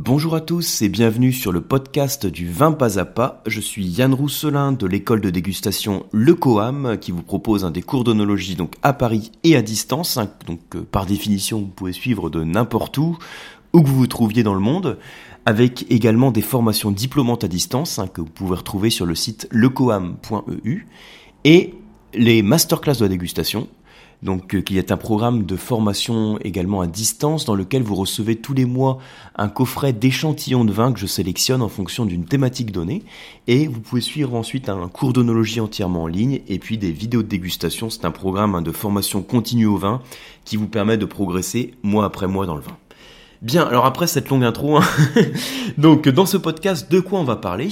Bonjour à tous et bienvenue sur le podcast du vin pas à pas. Je suis Yann Rousselin de l'école de dégustation Le Coam qui vous propose un des cours d'onologie donc à Paris et à distance. Hein. donc euh, par définition vous pouvez suivre de n'importe où, où que vous vous trouviez dans le monde, avec également des formations diplômantes à distance hein, que vous pouvez retrouver sur le site lecoam.eu et les masterclass de la dégustation donc euh, qu'il y ait un programme de formation également à distance dans lequel vous recevez tous les mois un coffret d'échantillons de vin que je sélectionne en fonction d'une thématique donnée et vous pouvez suivre ensuite un cours d'onologie entièrement en ligne et puis des vidéos de dégustation. C'est un programme hein, de formation continue au vin qui vous permet de progresser mois après mois dans le vin. Bien, alors après cette longue intro, hein, donc dans ce podcast, de quoi on va parler?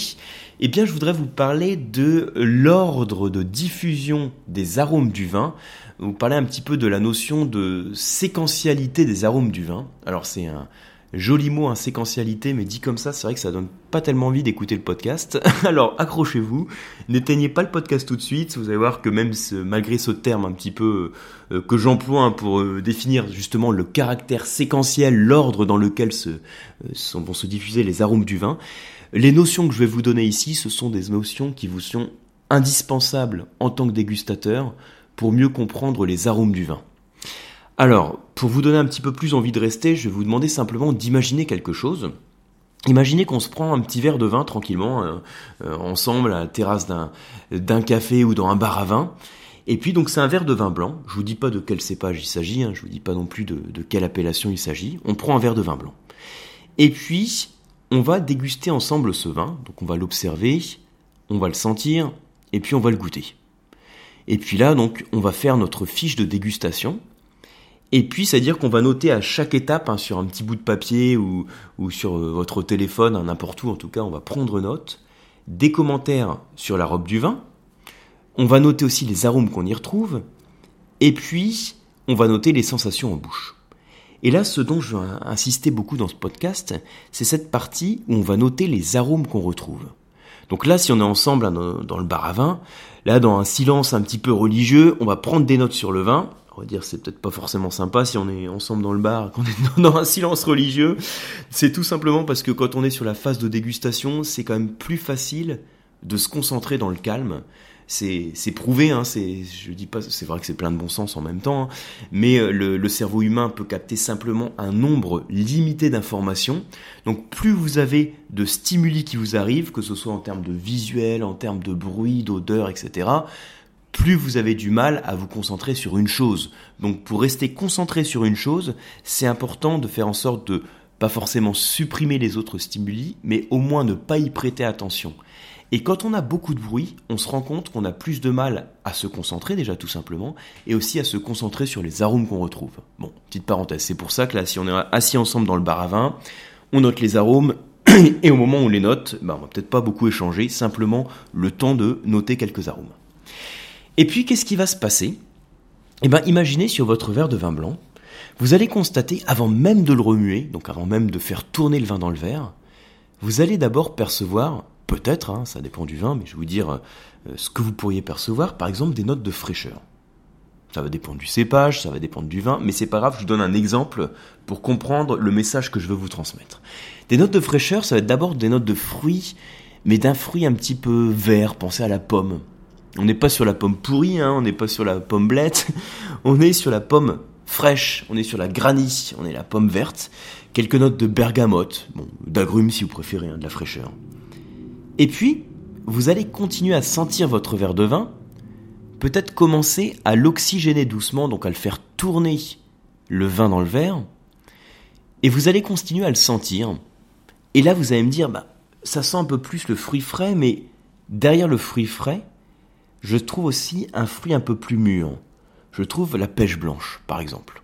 Eh bien, je voudrais vous parler de l'ordre de diffusion des arômes du vin vous parler un petit peu de la notion de séquentialité des arômes du vin. Alors c'est un joli mot, hein, séquentialité, mais dit comme ça, c'est vrai que ça donne pas tellement envie d'écouter le podcast. Alors accrochez-vous, n'éteignez pas le podcast tout de suite, vous allez voir que même malgré ce terme un petit peu euh, que j'emploie hein, pour euh, définir justement le caractère séquentiel, l'ordre dans lequel se, euh, vont se diffuser les arômes du vin, les notions que je vais vous donner ici, ce sont des notions qui vous sont indispensables en tant que dégustateur pour mieux comprendre les arômes du vin. Alors, pour vous donner un petit peu plus envie de rester, je vais vous demander simplement d'imaginer quelque chose. Imaginez qu'on se prend un petit verre de vin tranquillement, euh, euh, ensemble à la terrasse d'un café ou dans un bar à vin. Et puis donc c'est un verre de vin blanc. Je vous dis pas de quel cépage il s'agit, hein, je vous dis pas non plus de, de quelle appellation il s'agit. On prend un verre de vin blanc. Et puis on va déguster ensemble ce vin. Donc on va l'observer, on va le sentir, et puis on va le goûter. Et puis là, donc, on va faire notre fiche de dégustation. Et puis, c'est-à-dire qu'on va noter à chaque étape, hein, sur un petit bout de papier ou, sur euh, votre téléphone, hein, n'importe où en tout cas, on va prendre note, des commentaires sur la robe du vin. On va noter aussi les arômes qu'on y retrouve. Et puis, on va noter les sensations en bouche. Et là, ce dont je veux insister beaucoup dans ce podcast, c'est cette partie où on va noter les arômes qu'on retrouve. Donc là, si on est ensemble dans le bar à vin, là, dans un silence un petit peu religieux, on va prendre des notes sur le vin. On va dire c'est peut-être pas forcément sympa si on est ensemble dans le bar, qu'on est dans un silence religieux. C'est tout simplement parce que quand on est sur la phase de dégustation, c'est quand même plus facile de se concentrer dans le calme c'est prouvé, hein, c'est je dis pas, c'est vrai que c'est plein de bon sens en même temps, hein, mais euh, le, le, cerveau humain peut capter simplement un nombre limité d'informations. Donc plus vous avez de stimuli qui vous arrivent, que ce soit en termes de visuel, en termes de bruit, d'odeur, etc., plus vous avez du mal à vous concentrer sur une chose. Donc pour rester concentré sur une chose, c'est important de faire en sorte de pas forcément supprimer les autres stimuli, mais au moins ne pas y prêter attention. Et quand on a beaucoup de bruit, on se rend compte qu'on a plus de mal à se concentrer déjà tout simplement, et aussi à se concentrer sur les arômes qu'on retrouve. Bon, petite parenthèse, c'est pour ça que là, si on est assis ensemble dans le bar à vin, on note les arômes, et au moment où on les note, ben, on va peut-être pas beaucoup échanger, simplement le temps de noter quelques arômes. Et puis, qu'est-ce qui va se passer? Eh ben, imaginez sur votre verre de vin blanc, vous allez constater, avant même de le remuer, donc avant même de faire tourner le vin dans le verre, vous allez d'abord percevoir Peut-être, hein, ça dépend du vin, mais je vais vous dire euh, ce que vous pourriez percevoir, par exemple des notes de fraîcheur. Ça va dépendre du cépage, ça va dépendre du vin, mais c'est pas grave, je vous donne un exemple pour comprendre le message que je veux vous transmettre. Des notes de fraîcheur, ça va être d'abord des notes de fruits, mais d'un fruit un petit peu vert, pensez à la pomme. On n'est pas sur la pomme pourrie, hein, on n'est pas sur la pomme blette, on est sur la pomme fraîche, on est sur la granny, on est la pomme verte, quelques notes de bergamote, d'agrumes si vous préférez, hein, de la fraîcheur. Et puis, vous allez continuer à sentir votre verre de vin, peut-être commencer à l'oxygéner doucement, donc à le faire tourner le vin dans le verre, et vous allez continuer à le sentir. Et là, vous allez me dire, bah, ça sent un peu plus le fruit frais, mais derrière le fruit frais, je trouve aussi un fruit un peu plus mûr. Je trouve la pêche blanche, par exemple.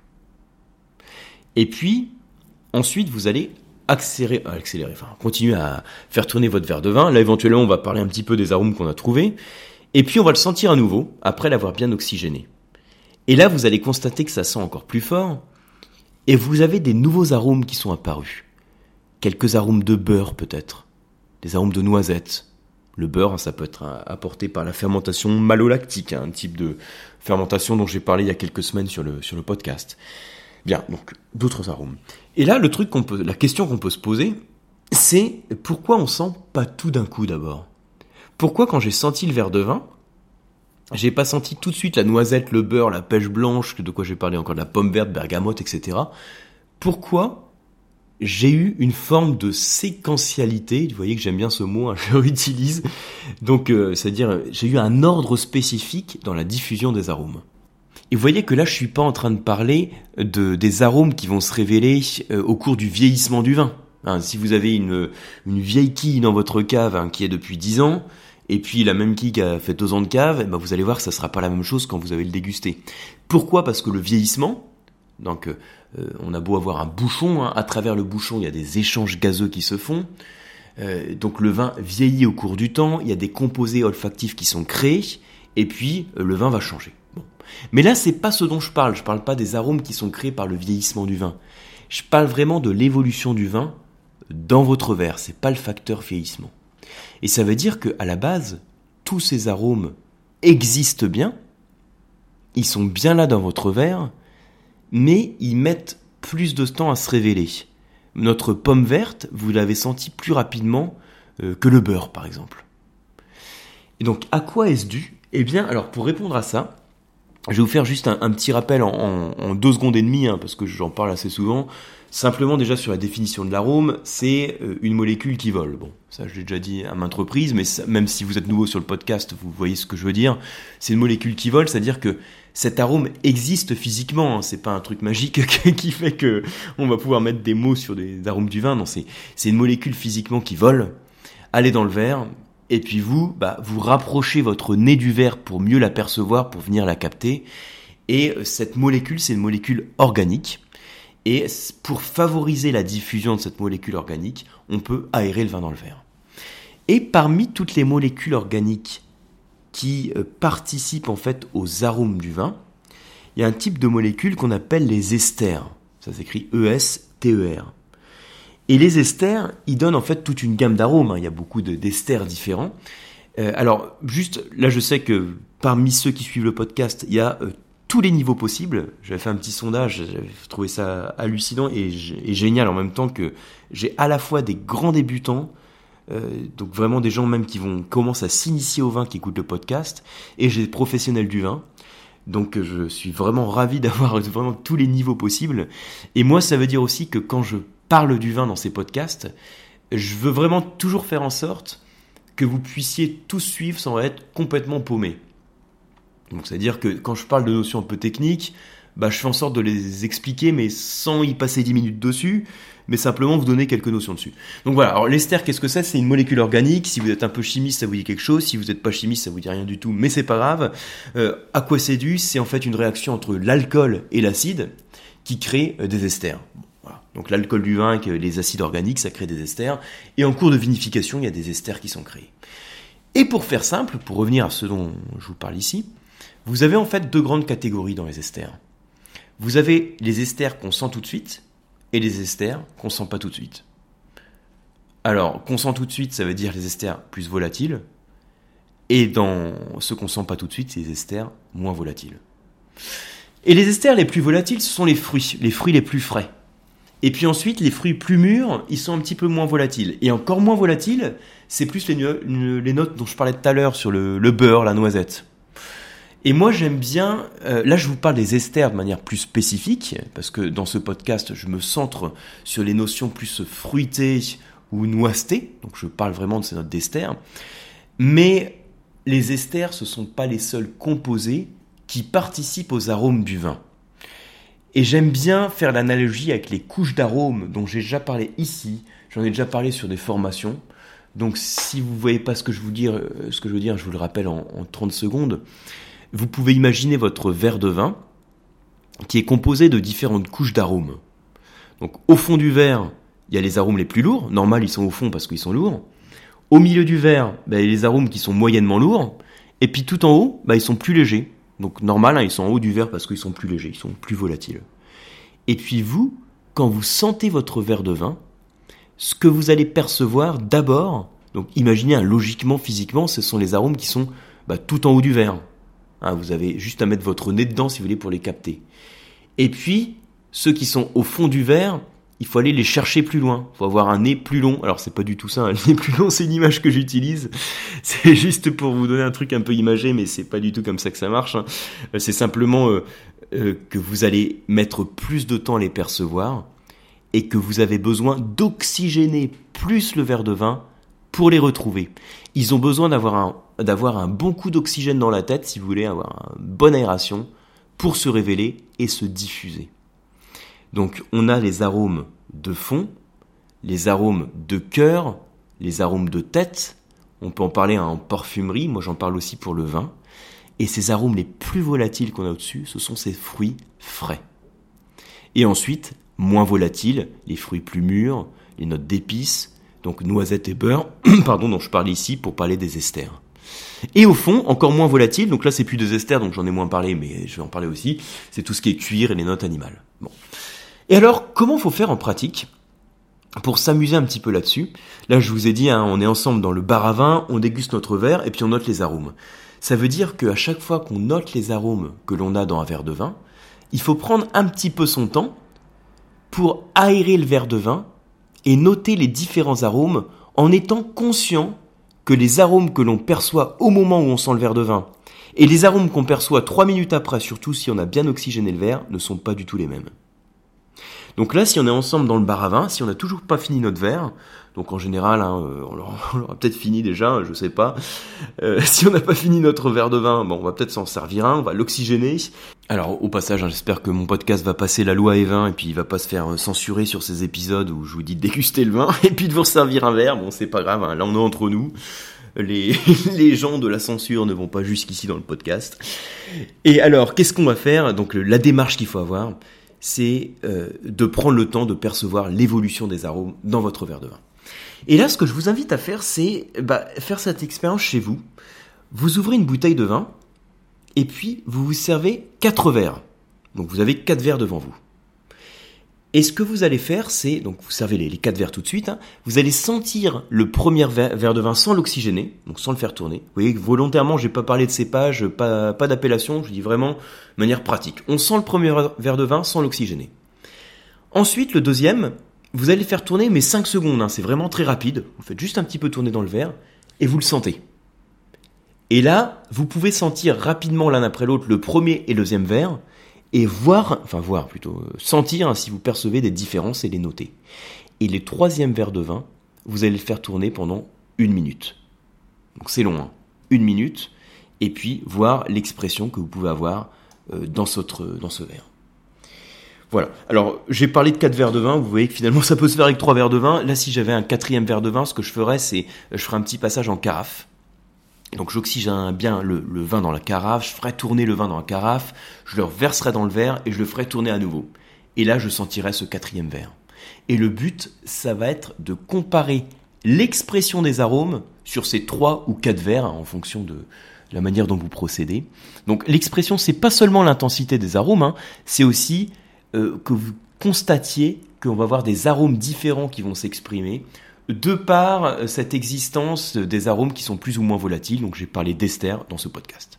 Et puis, ensuite, vous allez accélérer, euh, accélérer, enfin, continuer à faire tourner votre verre de vin. Là, éventuellement, on va parler un petit peu des arômes qu'on a trouvés. Et puis, on va le sentir à nouveau, après l'avoir bien oxygéné. Et là, vous allez constater que ça sent encore plus fort. Et vous avez des nouveaux arômes qui sont apparus. Quelques arômes de beurre, peut-être. Des arômes de noisettes. Le beurre, hein, ça peut être apporté par la fermentation malolactique, hein, un type de fermentation dont j'ai parlé il y a quelques semaines sur le, sur le podcast. Bien, donc d'autres arômes. Et là, le truc qu'on peut, la question qu'on peut se poser, c'est pourquoi on sent pas tout d'un coup d'abord? Pourquoi quand j'ai senti le verre de vin, j'ai pas senti tout de suite la noisette, le beurre, la pêche blanche, de quoi j'ai parlé encore, de la pomme verte, bergamote, etc. Pourquoi j'ai eu une forme de séquentialité, vous voyez que j'aime bien ce mot, hein, je l'utilise, donc euh, c'est-à-dire j'ai eu un ordre spécifique dans la diffusion des arômes. Et vous voyez que là je suis pas en train de parler de, des arômes qui vont se révéler euh, au cours du vieillissement du vin. Hein, si vous avez une, une vieille quille dans votre cave hein, qui est depuis 10 ans, et puis la même qui a fait deux ans de cave, eh ben vous allez voir que ça sera pas la même chose quand vous avez le dégusté. Pourquoi? Parce que le vieillissement, donc euh, on a beau avoir un bouchon, hein, à travers le bouchon il y a des échanges gazeux qui se font. Euh, donc le vin vieillit au cours du temps, il y a des composés olfactifs qui sont créés, et puis euh, le vin va changer. Mais là c'est pas ce dont je parle, je parle pas des arômes qui sont créés par le vieillissement du vin. Je parle vraiment de l'évolution du vin dans votre verre, c'est pas le facteur vieillissement. Et ça veut dire qu'à la base, tous ces arômes existent bien, ils sont bien là dans votre verre, mais ils mettent plus de temps à se révéler. Notre pomme verte, vous l'avez senti plus rapidement euh, que le beurre, par exemple. Et donc, à quoi est-ce dû? Eh bien, alors pour répondre à ça, je vais vous faire juste un, petit rappel en, deux secondes et demie, hein, parce que j'en parle assez souvent. Simplement déjà sur la définition de l'arôme, c'est euh, une molécule qui vole. Bon, ça je l'ai déjà dit à maintes reprises, mais même si vous êtes nouveau sur le podcast, vous voyez ce que je veux dire. C'est une molécule qui vole, c'est-à-dire que cet arôme existe physiquement. Hein. c'est pas un truc magique qui fait que on va pouvoir mettre des mots sur des arômes du vin. Non, c'est une molécule physiquement qui vole. Allez dans le verre, et puis vous, bah, vous rapprochez votre nez du verre pour mieux l'apercevoir, pour venir la capter. Et euh, cette molécule, c'est une molécule organique. Et pour favoriser la diffusion de cette molécule organique, on peut aérer le vin dans le verre. Et parmi toutes les molécules organiques qui euh, participent en fait aux arômes du vin, il y a un type de molécule qu'on appelle les esters. Ça s'écrit E-S-T-E-R. Et les esters, ils donnent en fait toute une gamme d'arômes. Hein. Il y a beaucoup d'esters différents. Euh, alors, juste, là, je sais que parmi ceux qui suivent le podcast, il y a euh, tous les niveaux possibles. J'avais fait un petit sondage, j'avais trouvé ça hallucinant et, génial en même temps que j'ai à la fois des grands débutants, euh, donc vraiment des gens même qui vont commencer à s'initier au vin, qui écoutent le podcast, et j'ai des professionnels du vin. Donc je suis vraiment ravi d'avoir vraiment tous les niveaux possibles. Et moi, ça veut dire aussi que quand je parle du vin dans ces podcasts, je veux vraiment toujours faire en sorte que vous puissiez tous suivre sans être complètement paumé. Donc c'est-à-dire que quand je parle de notions un peu techniques, bah, je fais en sorte de les expliquer, mais sans y passer 10 minutes dessus, mais simplement vous donner quelques notions dessus. Donc voilà, alors l'ester, qu'est-ce que c'est? C'est une molécule organique. Si vous êtes un peu chimiste, ça vous dit quelque chose. Si vous n'êtes pas chimiste, ça vous dit rien du tout, mais c'est pas grave. Euh, à quoi c'est dû? C'est en fait une réaction entre l'alcool et l'acide qui crée euh, des esters. Donc l'alcool du vin avec les acides organiques, ça crée des esters. Et en cours de vinification, il y a des esters qui sont créés. Et pour faire simple, pour revenir à ce dont je vous parle ici, vous avez en fait deux grandes catégories dans les esters. Vous avez les esters qu'on sent tout de suite et les esters qu'on sent pas tout de suite. Alors, qu'on sent tout de suite, ça veut dire les esters plus volatiles. Et dans ceux qu'on sent pas tout de suite, c'est les esters moins volatiles. Et les esters les plus volatiles, ce sont les fruits, les fruits les plus frais. Et puis ensuite, les fruits plus mûrs, ils sont un petit peu moins volatiles. Et encore moins volatiles, c'est plus les, notes dont je parlais tout à l'heure sur le beurre, la noisette. Et moi j'aime bien, euh, là je vous parle des esters de manière plus spécifique, parce que dans ce podcast je me centre sur les notions plus fruitées ou noissetées, donc je parle vraiment de ces notes d'esters. Mais les esters ce ne sont pas les seuls composés qui participent aux arômes du vin. Et j'aime bien faire l'analogie avec les couches d'arômes dont j'ai déjà parlé ici, j'en ai déjà parlé sur des formations. Donc si vous ne voyez pas ce que je, vous dire, euh, ce que je veux dire, je vous le rappelle en, en 30 secondes vous pouvez imaginer votre verre de vin qui est composé de différentes couches d'arômes. Donc au fond du verre, il y a les arômes les plus lourds, normal ils sont au fond parce qu'ils sont lourds. Au milieu du verre, ben, il y a les arômes qui sont moyennement lourds. Et puis tout en haut, ben, ils sont plus légers. Donc normal, hein, ils sont en haut du verre parce qu'ils sont plus légers, ils sont plus volatiles. Et puis vous, quand vous sentez votre verre de vin, ce que vous allez percevoir d'abord, donc imaginez hein, logiquement, physiquement, ce sont les arômes qui sont ben, tout en haut du verre. Hein, vous avez juste à mettre votre nez dedans si vous voulez pour les capter. Et puis, ceux qui sont au fond du verre, il faut aller les chercher plus loin. Il faut avoir un nez plus long. Alors c'est pas du tout ça, un nez plus long, c'est une image que j'utilise. C'est juste pour vous donner un truc un peu imagé, mais c'est pas du tout comme ça que ça marche. Hein. Euh, c'est simplement euh, euh, que vous allez mettre plus de temps à les percevoir et que vous avez besoin d'oxygéner plus le verre de vin pour les retrouver. Ils ont besoin d'avoir un bon coup d'oxygène dans la tête, si vous voulez, avoir une bonne aération, pour se révéler et se diffuser. Donc on a les arômes de fond, les arômes de cœur, les arômes de tête, on peut en parler en parfumerie, moi j'en parle aussi pour le vin, et ces arômes les plus volatiles qu'on a au-dessus, ce sont ces fruits frais. Et ensuite, moins volatiles, les fruits plus mûrs, les notes d'épices, donc noisette et beurre, pardon, dont je parle ici pour parler des esters. Et au fond, encore moins volatile, donc là c'est plus des esters, donc j'en ai moins parlé, mais je vais en parler aussi, c'est tout ce qui est cuir et les notes animales. Bon. Et alors, comment faut faire en pratique pour s'amuser un petit peu là-dessus? Là, je vous ai dit, hein, on est ensemble dans le bar à vin, on déguste notre verre et puis on note les arômes. Ça veut dire qu'à chaque fois qu'on note les arômes que l'on a dans un verre de vin, il faut prendre un petit peu son temps pour aérer le verre de vin et noter les différents arômes en étant conscient que les arômes que l'on perçoit au moment où on sent le verre de vin et les arômes qu'on perçoit trois minutes après, surtout si on a bien oxygéné le verre, ne sont pas du tout les mêmes. Donc là, si on est ensemble dans le bar à vin, si on n'a toujours pas fini notre verre, donc en général, hein, euh, on l'aura peut-être fini déjà, je sais pas. Euh, si on n'a pas fini notre verre de vin, bon, on va peut-être s'en servir un, on va l'oxygéner. Alors au passage, hein, j'espère que mon podcast va passer la loi E20 et puis il va pas se faire euh, censurer sur ces épisodes où je vous dis de déguster le vin et puis de vous servir un verre. Bon, c'est pas grave, là on est entre nous. Les, les gens de la censure ne vont pas jusqu'ici dans le podcast. Et alors, qu'est-ce qu'on va faire? Donc la démarche qu'il faut avoir, c'est euh, de prendre le temps de percevoir l'évolution des arômes dans votre verre de vin. Et là, ce que je vous invite à faire, c'est bah, faire cette expérience chez vous. Vous ouvrez une bouteille de vin, et puis vous vous servez quatre verres. Donc vous avez quatre verres devant vous. Et ce que vous allez faire, c'est, donc vous servez les, quatre verres tout de suite, hein, vous allez sentir le premier verre, de vin sans l'oxygéner, donc sans le faire tourner. Vous voyez, volontairement, j'ai pas parlé de cépage, pas, d'appellation, je dis vraiment de manière pratique. On sent le premier verre de vin sans l'oxygéner. Ensuite, le deuxième, vous allez faire tourner, mais 5 secondes, hein, c'est vraiment très rapide. Vous faites juste un petit peu tourner dans le verre, et vous le sentez. Et là, vous pouvez sentir rapidement l'un après l'autre le premier et le deuxième verre, et voir, enfin voir plutôt, euh, sentir hein, si vous percevez des différences et les noter. Et les troisième verre de vin, vous allez le faire tourner pendant une minute. Donc c'est long, hein. une minute, et puis voir l'expression que vous pouvez avoir euh, dans, dans ce verre. Voilà. Alors, j'ai parlé de quatre verres de vin. Vous voyez que finalement, ça peut se faire avec trois verres de vin. Là, si j'avais un quatrième verre de vin, ce que je ferais, c'est, je ferais un petit passage en carafe. Donc j'oxygène bien le, vin dans la carafe, je ferai tourner le vin dans la carafe, je le verserai dans le verre et je le ferai tourner à nouveau. Et là, je sentirai ce quatrième verre. Et le but, ça va être de comparer l'expression des arômes sur ces trois ou quatre verres hein, en fonction de la manière dont vous procédez. Donc l'expression, c'est pas seulement l'intensité des arômes, hein, c'est aussi euh, que vous constatiez qu'on va avoir des arômes différents qui vont s'exprimer de par euh, cette existence des arômes qui sont plus ou moins volatiles. Donc j'ai parlé d'ester dans ce podcast.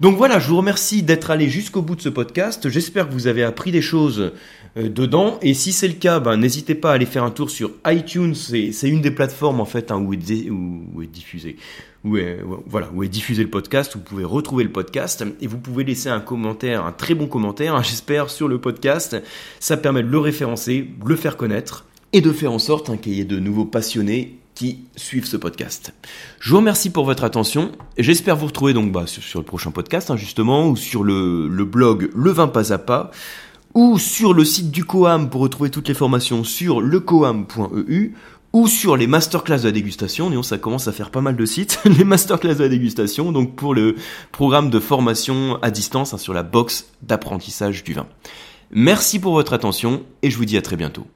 Donc voilà, je vous remercie d'être allé jusqu'au bout de ce podcast. J'espère que vous avez appris des choses euh, dedans. Et si c'est le cas, ben, n'hésitez pas à aller faire un tour sur iTunes. C'est une des plateformes en fait où est diffusé le podcast. Vous pouvez retrouver le podcast et vous pouvez laisser un commentaire, un très bon commentaire, hein, j'espère, sur le podcast. Ça permet de le référencer, de le faire connaître et de faire en sorte hein, qu'il y ait de nouveaux passionnés qui suivent ce podcast. Je vous remercie pour votre attention j'espère vous retrouver donc bah, sur, le prochain podcast hein, justement ou sur le, blog Le Vin Pas à Pas ou sur le site du Coam pour retrouver toutes les formations sur lecoam.eu ou sur les masterclass de la dégustation. Disons, ça commence à faire pas mal de sites, les masterclass de la dégustation, donc pour le programme de formation à distance hein, sur la box d'apprentissage du vin. Merci pour votre attention et je vous dis à très bientôt.